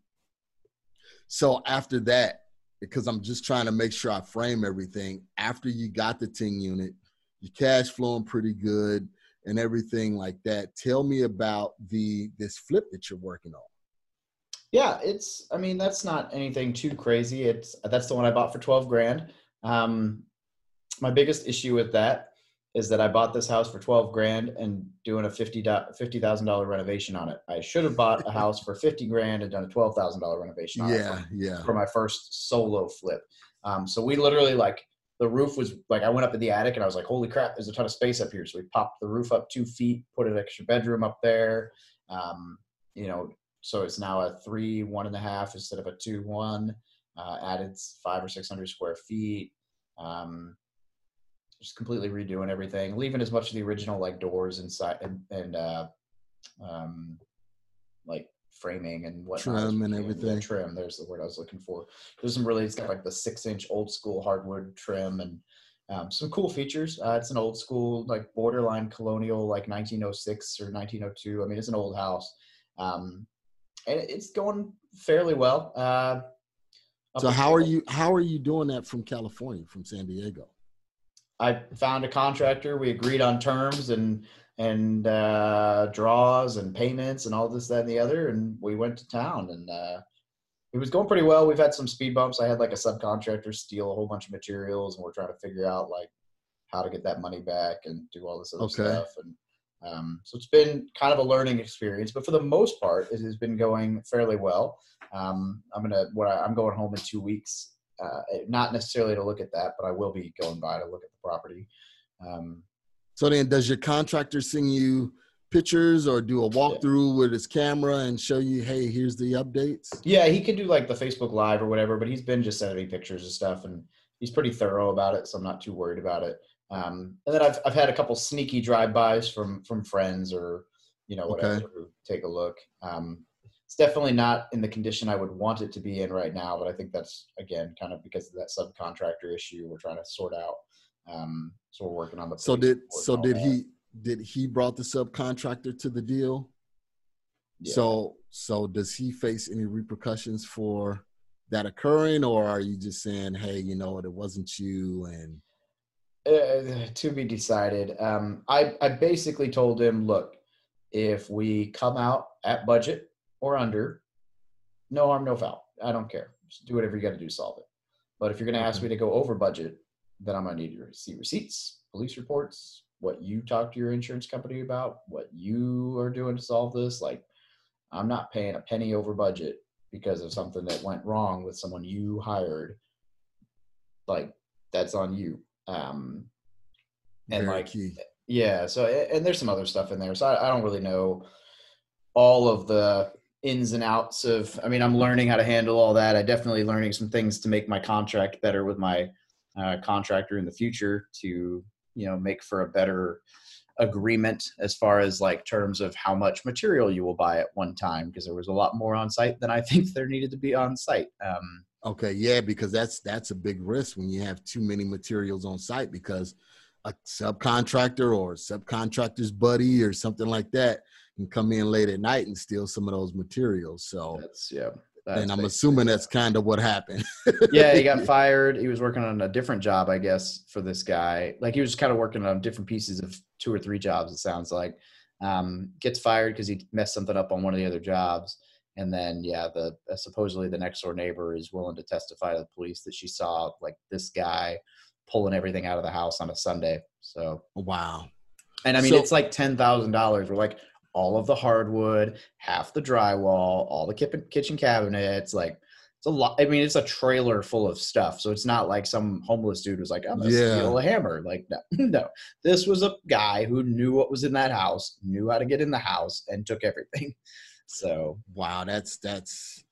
so after that, because I'm just trying to make sure I frame everything. After you got the 10 unit, your cash flowing pretty good and everything like that. Tell me about the this flip that you're working on. Yeah, it's. I mean, that's not anything too crazy. It's that's the one I bought for twelve grand. Um, my biggest issue with that is that I bought this house for twelve grand and doing a fifty thousand dollar renovation on it. I should have bought a house for fifty grand and done a twelve thousand dollar renovation on it Yeah, yeah. for my first solo flip. Um, so we literally like the roof was like I went up in the attic and I was like, holy crap, there's a ton of space up here. So we popped the roof up two feet, put an extra bedroom up there. Um, you know, so it's now a three one and a half instead of a two one. Uh, added five or six hundred square feet. Um, just completely redoing everything, leaving as much of the original like doors inside and, and uh, um, like framing and as Trim and everything. trim. There's the word I was looking for. There's some really, it's got like the six inch old school hardwood trim and um, some cool features. Uh, it's an old school, like borderline colonial, like 1906 or 1902. I mean, it's an old house. Um, and it's going fairly well. Uh, So how are you how are you doing that from California, from San Diego? I found a contractor. We agreed on terms and and uh, draws and payments and all this, that, and the other. And we went to town, and uh, it was going pretty well. We've had some speed bumps. I had like a subcontractor steal a whole bunch of materials, and we're trying to figure out like how to get that money back and do all this other Okay. stuff. And um, so it's been kind of a learning experience, but for the most part, it has been going fairly well. Um, I'm gonna what I, I'm going home in two weeks. Uh, not necessarily to look at that, but I will be going by to look at the property. Um, So then does your contractor send you pictures or do a walkthrough with his camera and show you, hey, here's the updates? yeah, he could do like the Facebook Live or whatever, but he's been just sending me pictures and stuff, and he's pretty thorough about it, so I'm not too worried about it. Um, and then I've I've had a couple sneaky drive-bys from from friends or you know whatever Okay. take a look. Um, it's definitely not in the condition I would want it to be in right now, but I think that's again kind of because of that subcontractor issue we're trying to sort out. Um, so we're working on the. So did so did that. he did he brought the subcontractor to the deal? Yeah. So so does he face any repercussions for that occurring or are you just saying, hey, you know what, it wasn't you and Uh, to be decided. Um, I, I basically told him, look, if we come out at budget or under, no harm, no foul. I don't care. Just do whatever you got to do to solve it. But if you're going to ask me to go over budget, then I'm going to need to see receipts, police reports, what you talked to your insurance company about, what you are doing to solve this. Like, I'm not paying a penny over budget because of something that went wrong with someone you hired. Like, that's on you. Um, and very like key? yeah so and there's some other stuff in there. So I, I don't really know all of the ins and outs of i mean i'm learning how to handle all that. I definitely learning some things to make my contract better with my uh, contractor in the future to you know make for a better agreement as far as like terms of how much material you will buy at one time because there was a lot more on site than i think there needed to be on site. Um, Okay, yeah, because that's that's a big risk when you have too many materials on site because a subcontractor or a subcontractor's buddy or something like that can come in late at night and steal some of those materials. So, that's yeah that's and I'm assuming that's kind of what happened. yeah, he got fired. He was working on a different job, I guess, for this guy. Like he was kind of working on different pieces of two or three jobs. It sounds like um, gets fired because he messed something up on one of the other jobs. And then, yeah, the uh, supposedly the next door neighbor is willing to testify to the police that she saw like this guy pulling everything out of the house on a Sunday. So, wow. and I mean, So- it's like ten thousand dollars. We're like all of the hardwood, half the drywall, all the kitchen kitchen cabinets, like it's a lot. I mean, it's a trailer full of stuff, so it's not like some homeless dude was like, "I'm gonna Yeah. steal a hammer." Like, no, no, this was a guy who knew what was in that house, knew how to get in the house, and took everything. So Wow, that's that's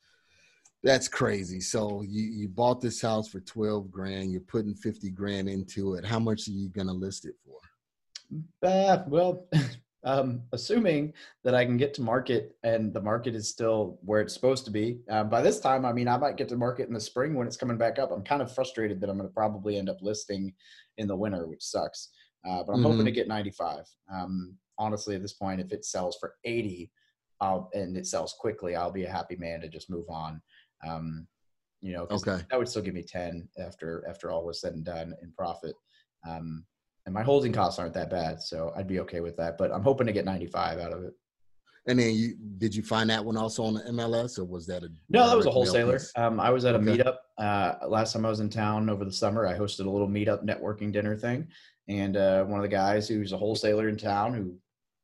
that's crazy. So you you bought this house for twelve grand. You're putting fifty grand into it. How much are you gonna list it for? Uh, well, um, assuming that I can get to market and the market is still where it's supposed to be. Um, by this time, I mean, I might get to market in the spring when it's coming back up. I'm kind of frustrated that I'm going to probably end up listing in the winter, which sucks. Uh, but I'm hoping to get 95. Um, honestly, at this point, if it sells for 80 I'll, and it sells quickly, I'll be a happy man to just move on. Um, you know, Okay. that would still give me 10 after after all was said and done in profit. Um, and my holding costs aren't that bad, so I'd be okay with that. But I'm hoping to get 95 out of it. And then you did you find that one also on the MLS or was that a No, that was a wholesaler. Um, I was at a Okay. meetup uh, last time I was in town over the summer. I hosted a little meetup networking dinner thing, and uh, one of the guys who's a wholesaler in town, who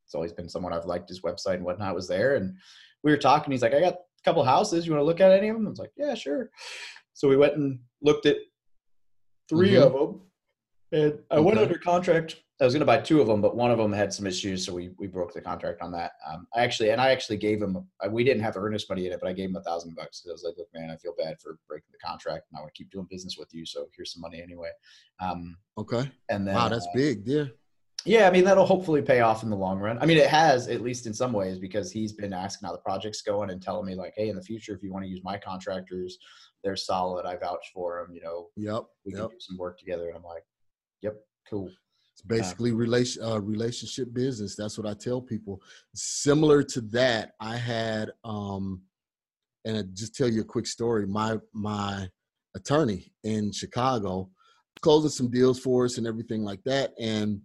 it's always been someone I've liked his website and whatnot, was there, and we were talking. He's like, "I got a couple houses. You want to look at any of them?" I was like, "Yeah, sure." So we went and looked at 3 Mhm. of them, and I went under contract. I was going to buy two of them, but one of them had some issues, so we we broke the contract on that. Um, I actually and I actually gave him. We didn't have earnest money in it, but I gave him a thousand bucks I was like, "Look, man, I feel bad for breaking the contract, and I want to keep doing business with you, so here's some money anyway." Um, Okay. and then, Wow, that's uh, big, yeah. Yeah, I mean that'll hopefully pay off in the long run. I mean, it has at least in some ways because he's been asking how the project's going and telling me like, "Hey, in the future, if you want to use my contractors, they're solid. I vouch for them. You know, Yep. we Yep. can do some work together." And I'm like, "Yep, cool." It's basically relation uh, relationship business. That's what I tell people. Similar to that, I had um, and I just tell you a quick story. My my attorney in Chicago closing some deals for us and everything like that. And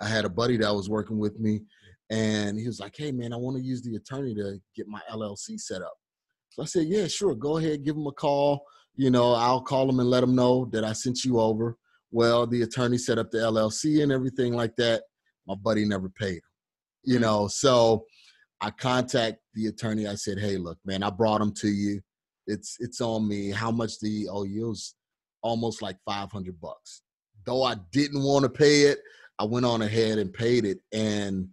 I had a buddy that was working with me, and he was like, "Hey man, I want to use the attorney to get my LLC set up." So I said, "Yeah, sure. Go ahead, give him a call. You know, I'll call him and let him know that I sent you over." Well, the attorney set up the LLC and everything like that. My buddy never paid him. You mm. know, so I contact the attorney. I said, "Hey, look, man, I brought him to you. It's it's on me. How much do you owe you?" It was almost like five hundred bucks. Though I didn't want to pay it, I went on ahead and paid it. And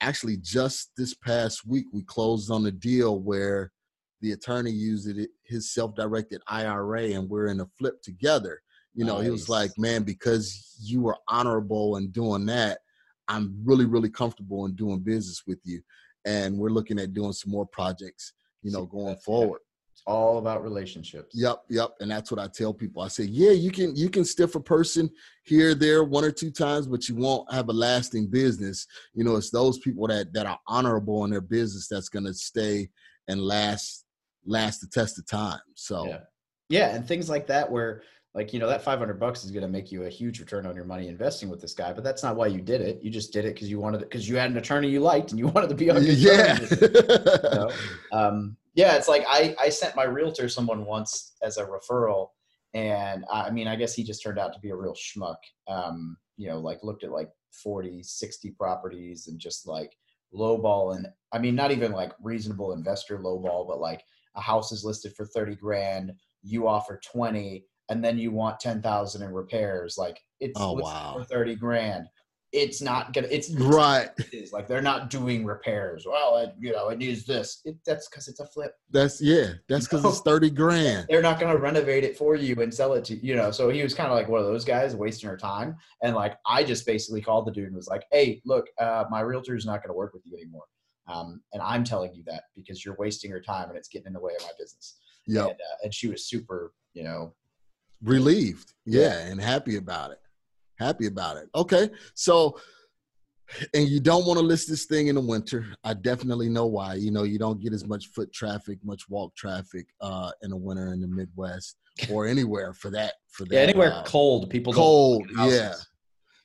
actually, just this past week, we closed on a deal where the attorney used it his self-directed IRA, and we're in a flip together. You know, he was like, "Man, because you were honorable in doing that, I'm really, really comfortable in doing business with you." And we're looking at doing some more projects, you know, going forward. It's all about relationships. Yep, yep, and that's what I tell people. I say, yeah, you can you can stiff a person here, there, one or two times, but you won't have a lasting business. You know, it's those people that that are honorable in their business that's going to stay and last last the test of time. So, Yeah. Yeah, and things like that where like you know that 500 bucks is going to make you a huge return on your money investing with this guy, but that's not why you did it. You just did it because you wanted it because you had an attorney you liked and you wanted to be on good yeah, terms with him, you know? um, yeah, it's like I, I sent my realtor someone once as a referral, and I mean, I guess he just turned out to be a real schmuck. Um, you know, like looked at like 40, 60 properties and just like lowball. And I mean, not even like reasonable investor lowball, but like a house is listed for 30 grand, you offer 20, and then you want 10,000 in repairs. Like it's Oh, wow. for 30 grand. It's not gonna, it's right. is. Like they're not doing repairs. Well, it, you know, it needs this. It, that's because it's a flip. That's yeah. That's because it's thirty grand. They're not going to renovate it for you and sell it to you know. So he was kind of like one of those guys wasting her time. And like I just basically called the dude and was like, "Hey, look, uh, my realtor is not going to work with you anymore, um, and I'm telling you that because you're wasting your time and it's getting in the way of my business." Yeah. And, uh, and she was super, you know, relieved. Yeah, and happy about it. Happy about it. Okay, so and you don't want to list this thing in the winter. I definitely know why. You know, you don't get as much foot traffic, much walk traffic uh, in the winter in the Midwest or anywhere for that. For that, yeah, anywhere uh, cold, people don't cold. Yeah,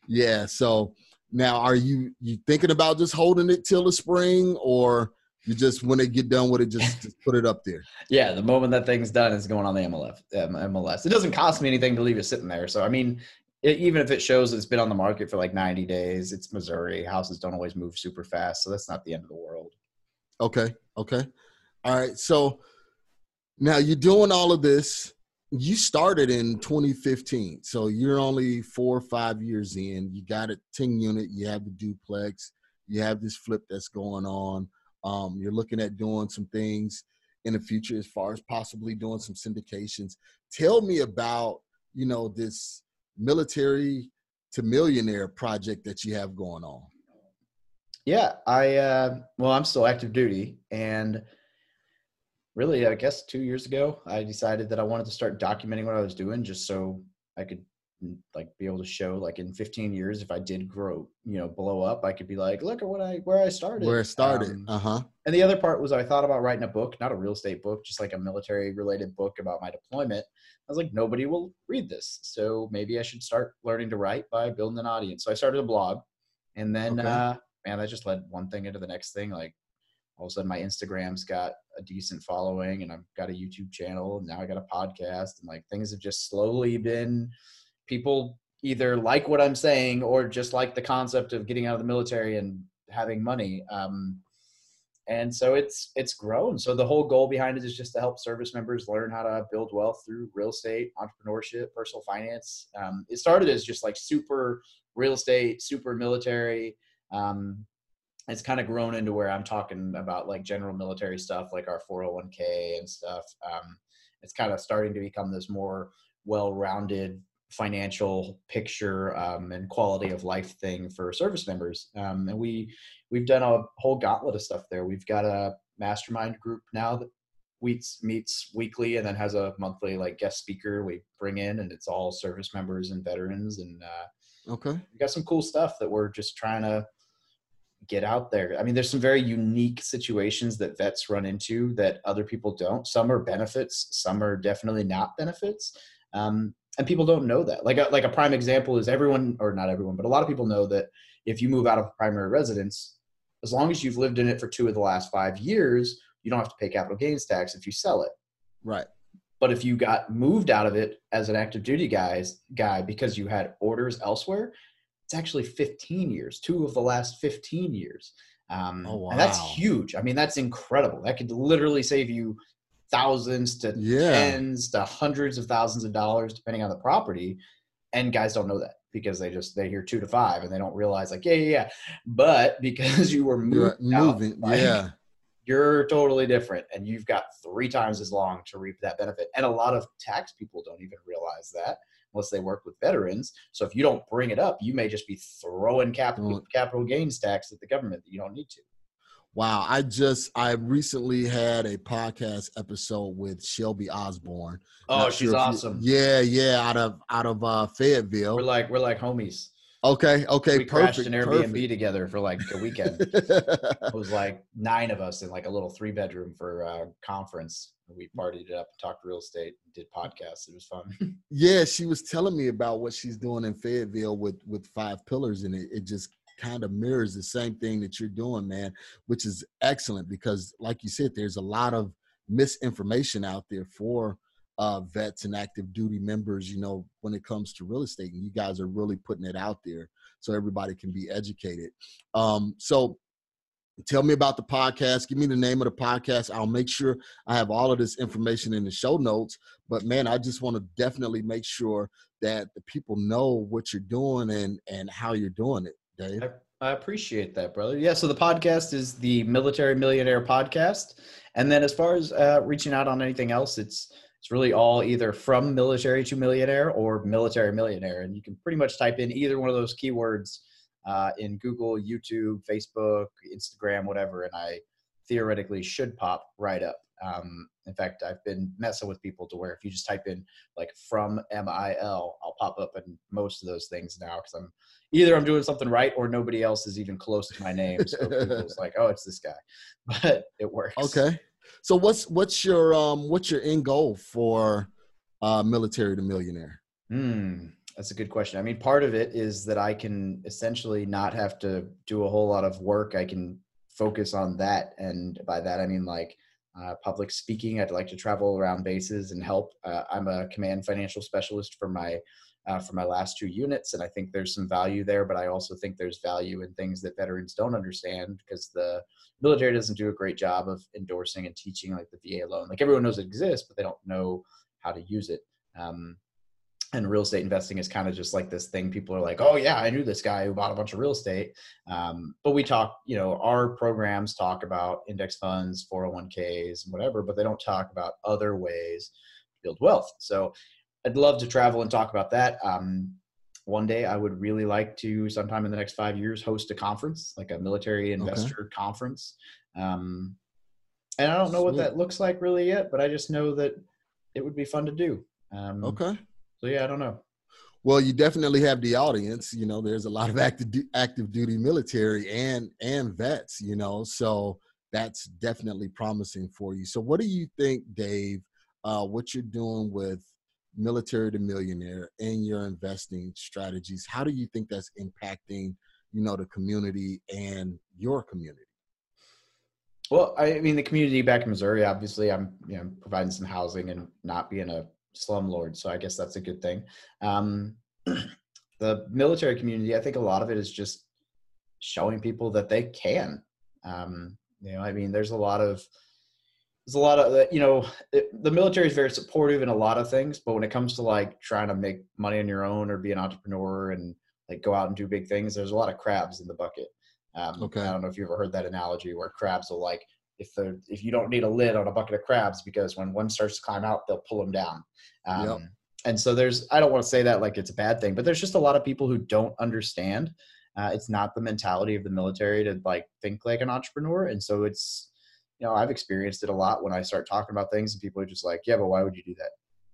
yeah. So now, are you you thinking about just holding it till the spring, or you just when they get done with it, just, just put it up there? Yeah, the moment that thing's done, it's going on the MLF, MLS. It doesn't cost me anything to leave it sitting there. So, I mean, it, even if it shows it's been on the market for like 90 days, it's Missouri. Houses don't always move super fast. So, that's not the end of the world. Okay. Okay. All right. So Now you're doing all of this. You started in 2015, so you're only four or five years in. You got a 10 unit. You have the duplex. You have this flip that's going on. Um, you're looking at doing some things in the future as far as possibly doing some syndications. Tell me about you know this military to millionaire project that you have going on. Yeah, I uh, well, I'm still active duty, and really, I guess two years ago, I decided that I wanted to start documenting what I was doing, just so I could like be able to show like in 15 years if i did grow you know blow up i could be like look at what i where i started. Where it started. Um, uh-huh. and the other part was i thought about writing a book not a real estate book just like a military related book about my deployment. I was like nobody will read this so maybe i should start learning to write by building an audience. So i started a blog and then okay. uh man that just led one thing into the next thing like all of a sudden my instagram's got a decent following and i've got a youtube channel and now i got a podcast and like things have just slowly been people either like what I'm saying or just like the concept of getting out of the military and having money. Um, and so it's it's grown. So the whole goal behind it is just to help service members learn how to build wealth through real estate, entrepreneurship, personal finance. Um, it started as just like super real estate, super military. Um, it's kind of grown into where I'm talking about like general military stuff, like our 401k and stuff. Um, it's kind of starting to become this more well-rounded financial picture um, and quality of life thing for service members. Um, and we we've done a whole gauntlet of stuff there. We've got a mastermind group now that meets meets weekly and then has a monthly like guest speaker we bring in, and it's all service members and veterans. And uh, okay, we got some cool stuff that we're just trying to get out there. I mean, there's some very unique situations that vets run into that other people don't. Some are benefits, some are definitely not benefits. Um, and people don't know that. Like a, like a prime example is everyone, or not everyone, but a lot of people know that if you move out of primary residence, as long as you've lived in it for two of the last five years, you don't have to pay capital gains tax if you sell it. Right. But if you got moved out of it as an active duty guys guy because you had orders elsewhere, it's actually 15 years, two of the last 15 years. Um, oh, wow. And that's huge. I mean, that's incredible. That could literally save you thousands to yeah. tens to hundreds of thousands of dollars depending on the property. And guys don't know that because they just they hear two to five and they don't realize like yeah yeah yeah. But because you were moving, out, like, yeah. you're totally different and you've got three times as long to reap that benefit. And a lot of tax people don't even realize that unless they work with veterans. So if you don't bring it up you may just be throwing capital capital gains tax at the government that you don't need to Wow, I just I recently had a podcast episode with Shelby Osborne. Oh, Not she's sure awesome. You, yeah, yeah, out of out of uh, Fayetteville. We're like we're like homies. Okay, okay, we perfect, crashed an Airbnb perfect. together for like a weekend. it was like nine of us in like a little three bedroom for a conference. We partied it up, talked real estate, did podcasts. It was fun. yeah, she was telling me about what she's doing in Fayetteville with with five pillars, and it, it just kind of mirrors the same thing that you're doing, man, which is excellent because, like you said, there's a lot of misinformation out there for uh, vets and active duty members, you know, when it comes to real estate. And you guys are really putting it out there so everybody can be educated. Um, so tell me about the podcast. Give me the name of the podcast. I'll make sure I have all of this information in the show notes. But man, I just want to definitely make sure that the people know what you're doing and and how you're doing it. Dave. I, I appreciate that, brother. Yeah. So the podcast is the Military Millionaire Podcast, and then as far as uh, reaching out on anything else, it's it's really all either from military to millionaire or military millionaire, and you can pretty much type in either one of those keywords uh, in Google, YouTube, Facebook, Instagram, whatever, and I theoretically should pop right up. Um, in fact, I've been messing with people to where if you just type in like from MIL, I'll pop up in most of those things now because I'm either I'm doing something right or nobody else is even close to my name. So it's like, oh, it's this guy, but it works. Okay. So what's what's your um what's your end goal for uh, military to millionaire? Hmm. That's a good question. I mean, part of it is that I can essentially not have to do a whole lot of work. I can focus on that, and by that I mean like uh, public speaking. I'd like to travel around bases and help. Uh, I'm a command financial specialist for my uh, for my last two units, and I think there's some value there. But I also think there's value in things that veterans don't understand because the military doesn't do a great job of endorsing and teaching like the VA loan. Like everyone knows it exists, but they don't know how to use it. Um, and real estate investing is kind of just like this thing people are like oh yeah i knew this guy who bought a bunch of real estate. Um, but we talk you know our programs talk about index funds 401ks and whatever but they don't talk about other ways to build wealth. So i'd love to travel and talk about that. Um, one day i would really like to sometime in the next five years host a conference like a military investor okay. conference. Um, and i don't know Sweet. what that looks like really yet but i just know that it would be fun to do. Um, okay so yeah, I don't know. Well, you definitely have the audience. You know, there's a lot of active active duty military and and vets. You know, so that's definitely promising for you. So, what do you think, Dave? Uh, what you're doing with military to millionaire and your investing strategies? How do you think that's impacting, you know, the community and your community? Well, I mean, the community back in Missouri, obviously, I'm you know providing some housing and not being a slumlord. So I guess that's a good thing. Um, the military community, I think a lot of it is just showing people that they can. Um, you know, I mean, there's a lot of there's a lot of uh, you know it, the military is very supportive in a lot of things, but when it comes to like trying to make money on your own or be an entrepreneur and like go out and do big things, there's a lot of crabs in the bucket. Um, okay. I don't know if you've ever heard that analogy where crabs will like if the if you don't need a lid on a bucket of crabs because when one starts to climb out, they'll pull them down. Um, yep. And so there's I don't want to say that like it's a bad thing, but there's just a lot of people who don't understand. Uh, it's not the mentality of the military to like think like an entrepreneur, and so it's you know I've experienced it a lot when I start talking about things and people are just like, yeah, but why would you do that?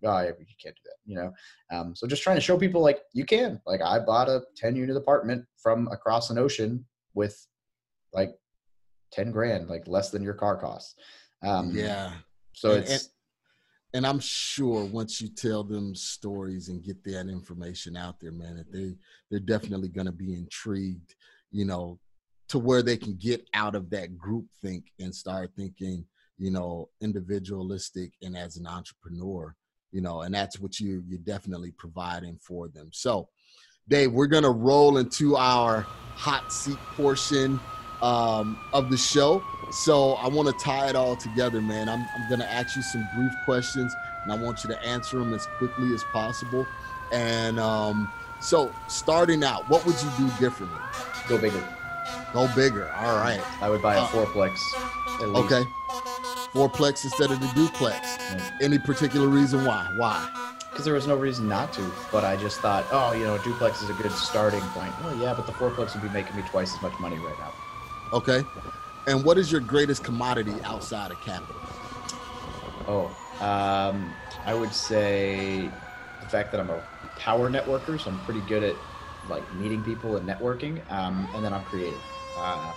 Oh, yeah, you can't do that, you know. Um, so just trying to show people like you can. Like I bought a 10 unit apartment from across an ocean with like 10 grand, like less than your car costs. Um, yeah. So and, it's, and, and, I'm sure once you tell them stories and get that information out there, man, that they, they're definitely going to be intrigued, you know, to where they can get out of that group think and start thinking, you know, individualistic and as an entrepreneur, you know, and that's what you, you're definitely providing for them. So, Dave, we're going to roll into our hot seat portion um, of the show. So I want to tie it all together, man. I'm, I'm going to ask you some brief questions, and I want you to answer them as quickly as possible. And um, so, starting out, what would you do differently? Go bigger. Go bigger. All right. I would buy a uh, fourplex. Okay. Fourplex instead of the duplex. Yeah. Any particular reason why? Why? Because there was no reason not to, but I just thought, oh, you know, duplex is a good starting point. Well, yeah, but the fourplex would be making me twice as much money right now. Okay. And what is your greatest commodity outside of capital? Oh, um, I would say the fact that I'm a power networker, so I'm pretty good at like meeting people and networking, um, and then I'm creative. Uh,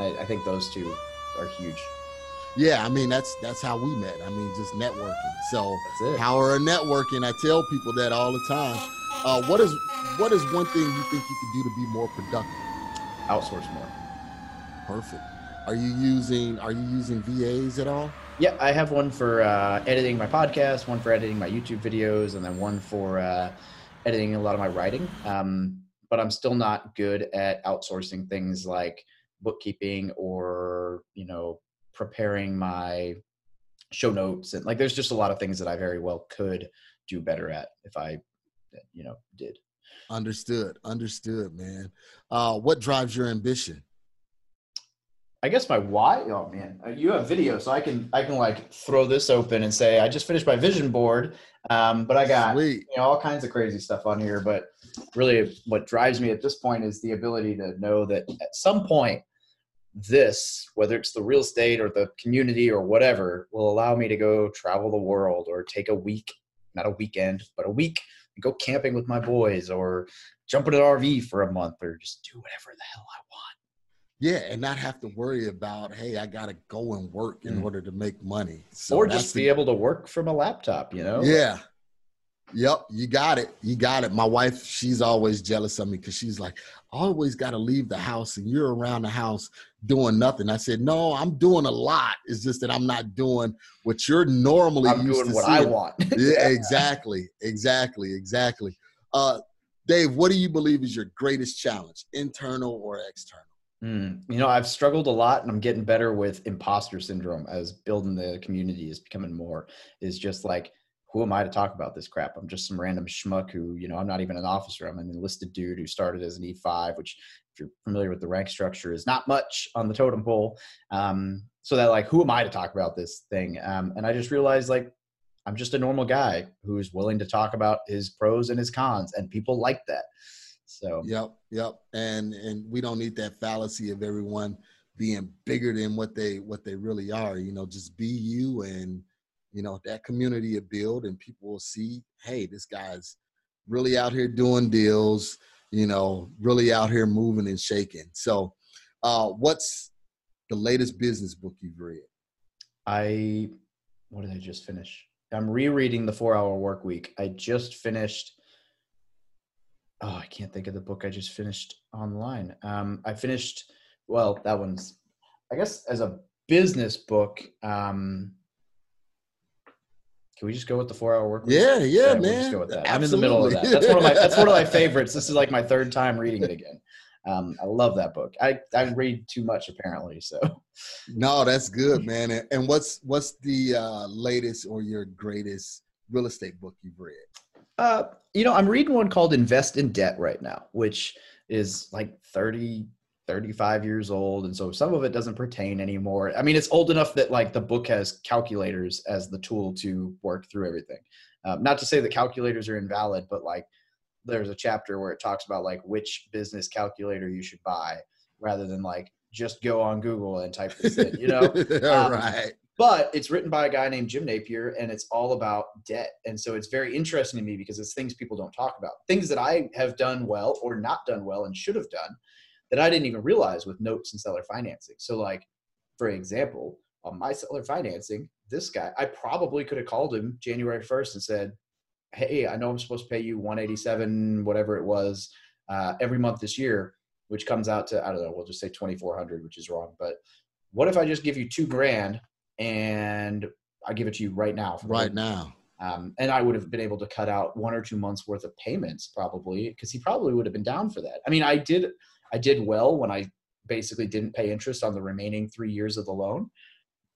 I, I, think those two are huge. Yeah, I mean that's that's how we met. I mean just networking. So power of networking. I tell people that all the time. Uh, what is what is one thing you think you could do to be more productive? Outsource more. Perfect. Are you using Are you using VAs at all? Yeah, I have one for uh, editing my podcast, one for editing my YouTube videos, and then one for uh, editing a lot of my writing. Um, but I'm still not good at outsourcing things like bookkeeping or you know preparing my show notes and like there's just a lot of things that I very well could do better at if I you know did. Understood. Understood, man. Uh, what drives your ambition? I guess my why. Oh man, uh, you have video, so I can I can like throw this open and say I just finished my vision board. Um, but I got Sweet. you know all kinds of crazy stuff on here. But really, what drives me at this point is the ability to know that at some point, this whether it's the real estate or the community or whatever will allow me to go travel the world or take a week, not a weekend, but a week and go camping with my boys or jump in an RV for a month or just do whatever the hell I want. Yeah, and not have to worry about, hey, I got to go and work in mm. order to make money. So or just be the, able to work from a laptop, you know? Yeah. Yep, you got it. You got it. My wife, she's always jealous of me because she's like, always got to leave the house and you're around the house doing nothing. I said, no, I'm doing a lot. It's just that I'm not doing what you're normally doing. I'm doing what seeing. I want. yeah, exactly, exactly, exactly. Uh, Dave, what do you believe is your greatest challenge, internal or external? Mm, you know, I've struggled a lot and I'm getting better with imposter syndrome as building the community is becoming more. Is just like, who am I to talk about this crap? I'm just some random schmuck who, you know, I'm not even an officer. I'm an enlisted dude who started as an E5, which, if you're familiar with the rank structure, is not much on the totem pole. Um, so that, like, who am I to talk about this thing? Um, and I just realized, like, I'm just a normal guy who's willing to talk about his pros and his cons, and people like that. So yep, yep, and and we don't need that fallacy of everyone being bigger than what they what they really are. You know, just be you, and you know that community will build, and people will see, hey, this guy's really out here doing deals. You know, really out here moving and shaking. So, uh, what's the latest business book you've read? I what did I just finish? I'm rereading the Four Hour Work Week. I just finished. Oh, I can't think of the book I just finished online. Um, I finished. Well, that one's. I guess as a business book. Um, can we just go with the Four Hour Work Week? Yeah, yeah, yeah man. We'll just go with that. I'm in the middle of that. That's one of my. That's one of my favorites. This is like my third time reading it again. Um, I love that book. I, I read too much apparently. So no, that's good, man. And what's what's the uh, latest or your greatest real estate book you've read? Uh, you know, I'm reading one called Invest in Debt right now, which is like 30, 35 years old. And so some of it doesn't pertain anymore. I mean, it's old enough that like the book has calculators as the tool to work through everything. Um, not to say that calculators are invalid, but like there's a chapter where it talks about like which business calculator you should buy rather than like just go on Google and type this in, you know? um, right. But it's written by a guy named Jim Napier and it's all about debt. And so it's very interesting to me because it's things people don't talk about. Things that I have done well or not done well and should have done that I didn't even realize with notes and seller financing. So like, for example, on my seller financing, this guy, I probably could have called him January 1st and said, hey, I know I'm supposed to pay you 187, whatever it was, uh, every month this year, which comes out to, I don't know, we'll just say 2,400, which is wrong. But what if I just give you two grand and I give it to you right now? Right now. Um, and I would have been able to cut out one or two months worth of payments probably because he probably would have been down for that. I mean, I did, I did well when I basically didn't pay interest on the remaining three years of the loan,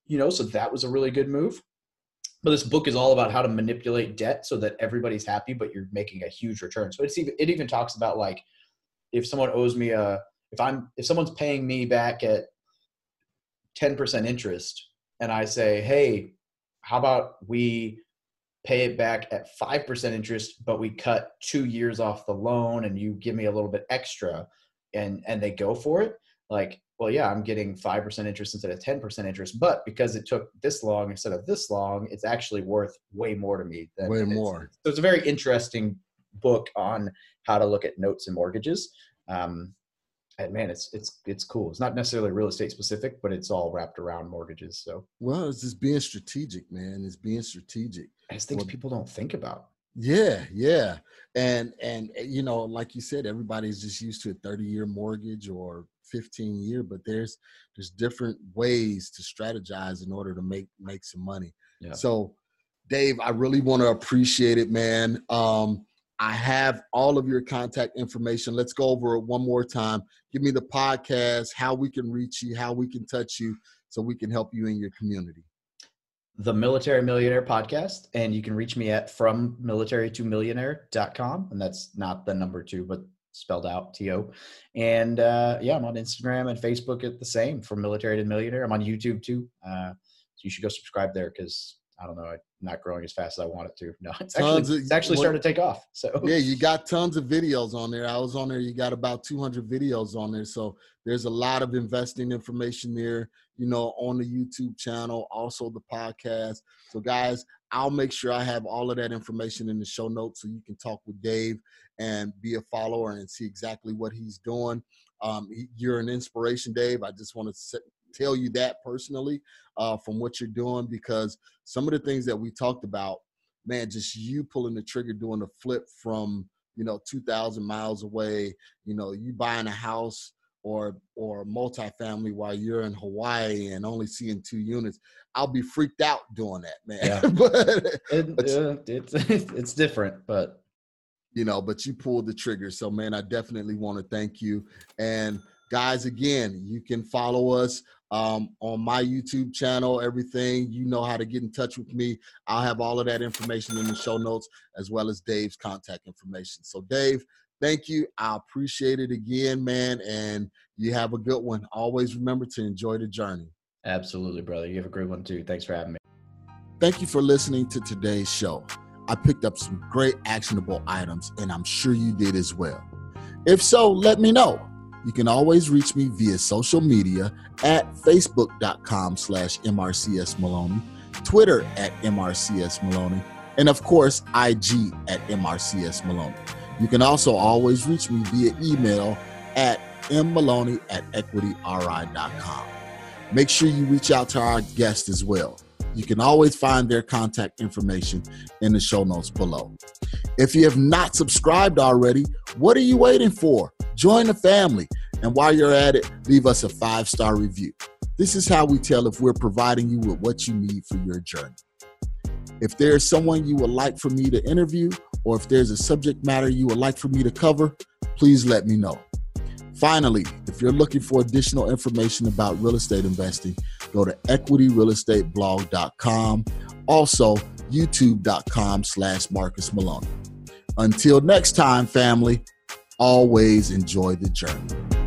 you know, so that was a really good move but this book is all about how to manipulate debt so that everybody's happy but you're making a huge return so it's even it even talks about like if someone owes me a if i'm if someone's paying me back at 10% interest and i say hey how about we pay it back at 5% interest but we cut two years off the loan and you give me a little bit extra and and they go for it like well, yeah, I'm getting 5% interest instead of 10% interest, but because it took this long instead of this long, it's actually worth way more to me. Than, way more. so it's a very interesting book on how to look at notes and mortgages. Um, and man, it's it's it's cool. It's not necessarily real estate specific, but it's all wrapped around mortgages. So well, it's just being strategic, man. It's being strategic. It's things well, people don't think about. Yeah, yeah, and and you know, like you said, everybody's just used to a thirty year mortgage or 15 year but there's there's different ways to strategize in order to make make some money yeah. so dave i really want to appreciate it man um i have all of your contact information. Let's go over it one more time. Give me the podcast how we can reach you how we can touch you so we can help you in your community. The military millionaire podcast and you can reach me at from military to millionaire.com and that's not the number two but spelled out to and uh, yeah i'm on instagram and facebook at the same from military to millionaire. I'm on youtube too. Uh, so you should go subscribe there because i don't know not growing as fast as i want it to no it's actually, of, it's actually starting to take off so yeah you got tons of videos on there i was on there you got about 200 videos on there so there's a lot of investing information there you know on the youtube channel also the podcast so guys I'll make sure I have all of that information in the show notes so you can talk with Dave and be a follower and see exactly what he's doing. Um, you're an inspiration, Dave. I just want to tell you that personally uh, from what you're doing because some of the things that we talked about, man, just you pulling the trigger, doing a flip from you know 2,000 miles away, you know, you buying a house or or multifamily while you're in Hawaii and only seeing two units, I'll be freaked out doing that, man. Yeah. but, it, it's it's different, but you know, but you pulled the trigger. So, man, I definitely want to thank you. And guys, again, you can follow us um, on my YouTube channel, everything. You know how to get in touch with me. I'll have all of that information in the show notes as well as Dave's contact information. So, Dave, thank you. I appreciate it again, man. And you have a good one. Always remember to enjoy the journey. Absolutely, brother. You have a great one too. Thanks for having me. Thank you for listening to today's show. I picked up some great actionable items, and I'm sure you did as well. If so, let me know. You can always reach me via social media at facebook.com slash MRCS Maloney, Twitter at MRCS Maloney, and of course, IG at MRCS Maloney. You can also always reach me via email at mmaloney at equityri.com. Make sure you reach out to our guest as well. You can always find their contact information in the show notes below. If you have not subscribed already, what are you waiting for? Join the family. And while you're at it, leave us a five star review. This is how we tell if we're providing you with what you need for your journey. If there's someone you would like for me to interview, or if there's a subject matter you would like for me to cover, please let me know. Finally, if you're looking for additional information about real estate investing, go to equityrealestateblog.com. Also, youtube.com slash Marcus Maloney. Until next time, family, always enjoy the journey.